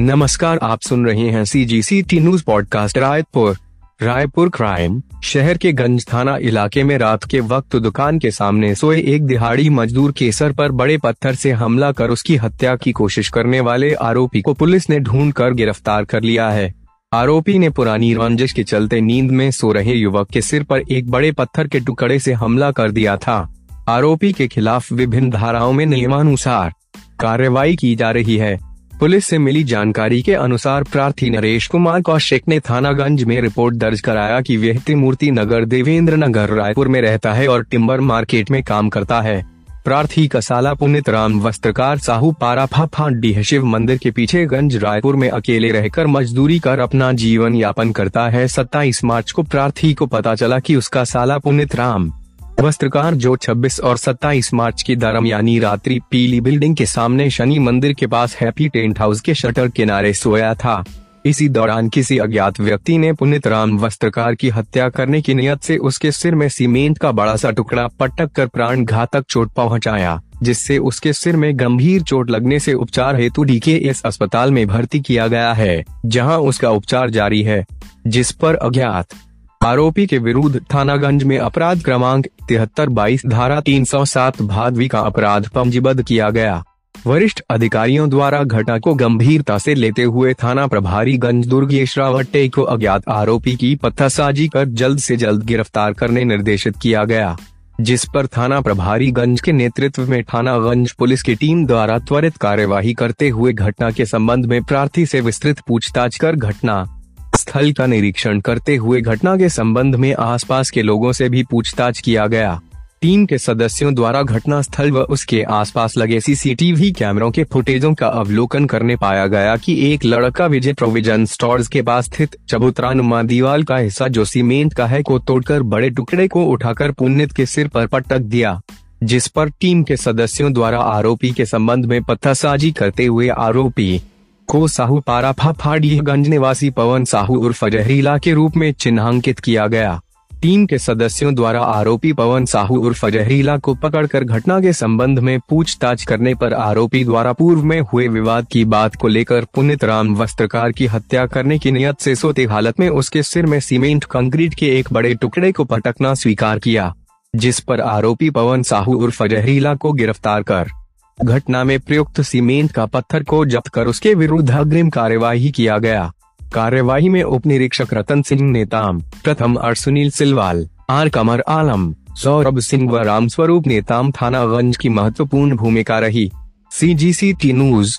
नमस्कार, आप सुन रहे हैं C G C T news podcast Raipur. Raipur crime शहर के गंज थाना इलाके में रात के वक्त दुकान के सामने सोए एक दिहाड़ी मजदूर के सर पर बड़े पत्थर से हमला कर उसकी हत्या की कोशिश करने वाले आरोपी को पुलिस ने ढूंढ कर गिरफ़्तार कर लिया है। आरोपी ने पुरानी रंजिश के चलते नींद में सो रहे युवक के सिर पर एक बड़े पत्थर के टुकड़े से हमला कर दिया था। आरोपी के खिलाफ विभिन्न धाराओं में नियमानुसार कार्रवाई की जा रही है। पुलिस से मिली जानकारी के अनुसार प्रार्थी नरेश कुमार कौशिक ने थानागंज में रिपोर्ट दर्ज कराया कि वह त्रिमूर्ति नगर देवेंद्र नगर रायपुर में रहता है और टिम्बर मार्केट में काम करता है। प्रार्थी का साला पुनित राम वस्त्रकार साहू पारा फाफा शिव मंदिर के पीछे गंज रायपुर में अकेले रहकर मजदूरी कर अपना जीवन यापन करता है। सत्ताईस मार्च को प्रार्थी को पता चला कि उसका साला पुनित राम वस्त्रकार जो 26 और 27 मार्च की दरमियानी रात्रि पीली बिल्डिंग के सामने शनि मंदिर के पास हैप्पी टेंट हाउस के शटर किनारे सोया था। इसी दौरान किसी अज्ञात व्यक्ति ने पुनित राम वस्त्रकार की हत्या करने की नियत से उसके सिर में सीमेंट का बड़ा सा टुकड़ा पटक कर प्राण घातक चोट पहुँचाया, जिससे उसके सिर में गंभीर चोट लगने से उपचार हेतु डीकेएस अस्पताल में भर्ती किया गया है, जहाँ उसका उपचार जारी है, जिस पर अज्ञात आरोपी के विरुद्ध थानागंज में अपराध क्रमांक तिहत्तर बाईस धारा तीन सौ सात भादवी का अपराध पंजीबद्ध किया गया। वरिष्ठ अधिकारियों द्वारा घटना को गंभीरता से लेते हुए थाना प्रभारी गंज दुर्गेश को अज्ञात आरोपी की पत्थरसाजी कर जल्द से जल्द गिरफ़्तार करने निर्देशित किया गया, जिस पर थाना प्रभारी गंज के नेतृत्व में थानागंज पुलिस की टीम द्वारा त्वरित कार्यवाही करते हुए घटना के संबंध में प्रार्थी से विस्तृत पूछताछ कर घटना स्थल का निरीक्षण करते हुए घटना के संबंध में आसपास के लोगों से भी पूछताछ किया गया। टीम के सदस्यों द्वारा घटना स्थल व उसके आसपास लगे सीसीटीवी कैमरों के फुटेजों का अवलोकन करने पाया गया कि एक लड़का विजय प्रोविज़न स्टोर्स के पास स्थित चबूतरा नुमा दीवार का हिस्सा जो सीमेंट का है को तोड़कर बड़े टुकड़े को उठाकर पुण्यत के सिर पर पटक दिया, जिस पर टीम के सदस्यों द्वारा आरोपी के संबंध में पत्थरसाजी करते हुए आरोपी को साहू पारा गंज निवासी पवन साहू उर्फ़ जहरीला के रूप में चिन्हांकित किया गया। टीम के सदस्यों द्वारा आरोपी पवन साहू उर्फ़ जहरीला को पकड़कर घटना के संबंध में पूछताछ करने पर आरोपी द्वारा पूर्व में हुए विवाद की बात को लेकर पुनित राम वस्त्रकार की हत्या करने की नियत से सोते हालत में उसके सिर में सीमेंट, कंक्रीट के एक बड़े टुकड़े को पटकना स्वीकार किया, जिस पर आरोपी पवन साहू उर्फ़ जहरीला को गिरफ़्तार कर घटना में प्रयुक्त सीमेंट का पत्थर को जब्त कर उसके विरुद्ध अग्रिम कार्यवाही किया गया। कार्यवाही में उप निरीक्षक रतन सिंह नेताम, प्रथम और सुनील सिलवाल, आर कमर आलम, सौरभ सिंह व रामस्वरूप नेताम थानागंज की महत्वपूर्ण भूमिका रही। सी जी सी टी न्यूज़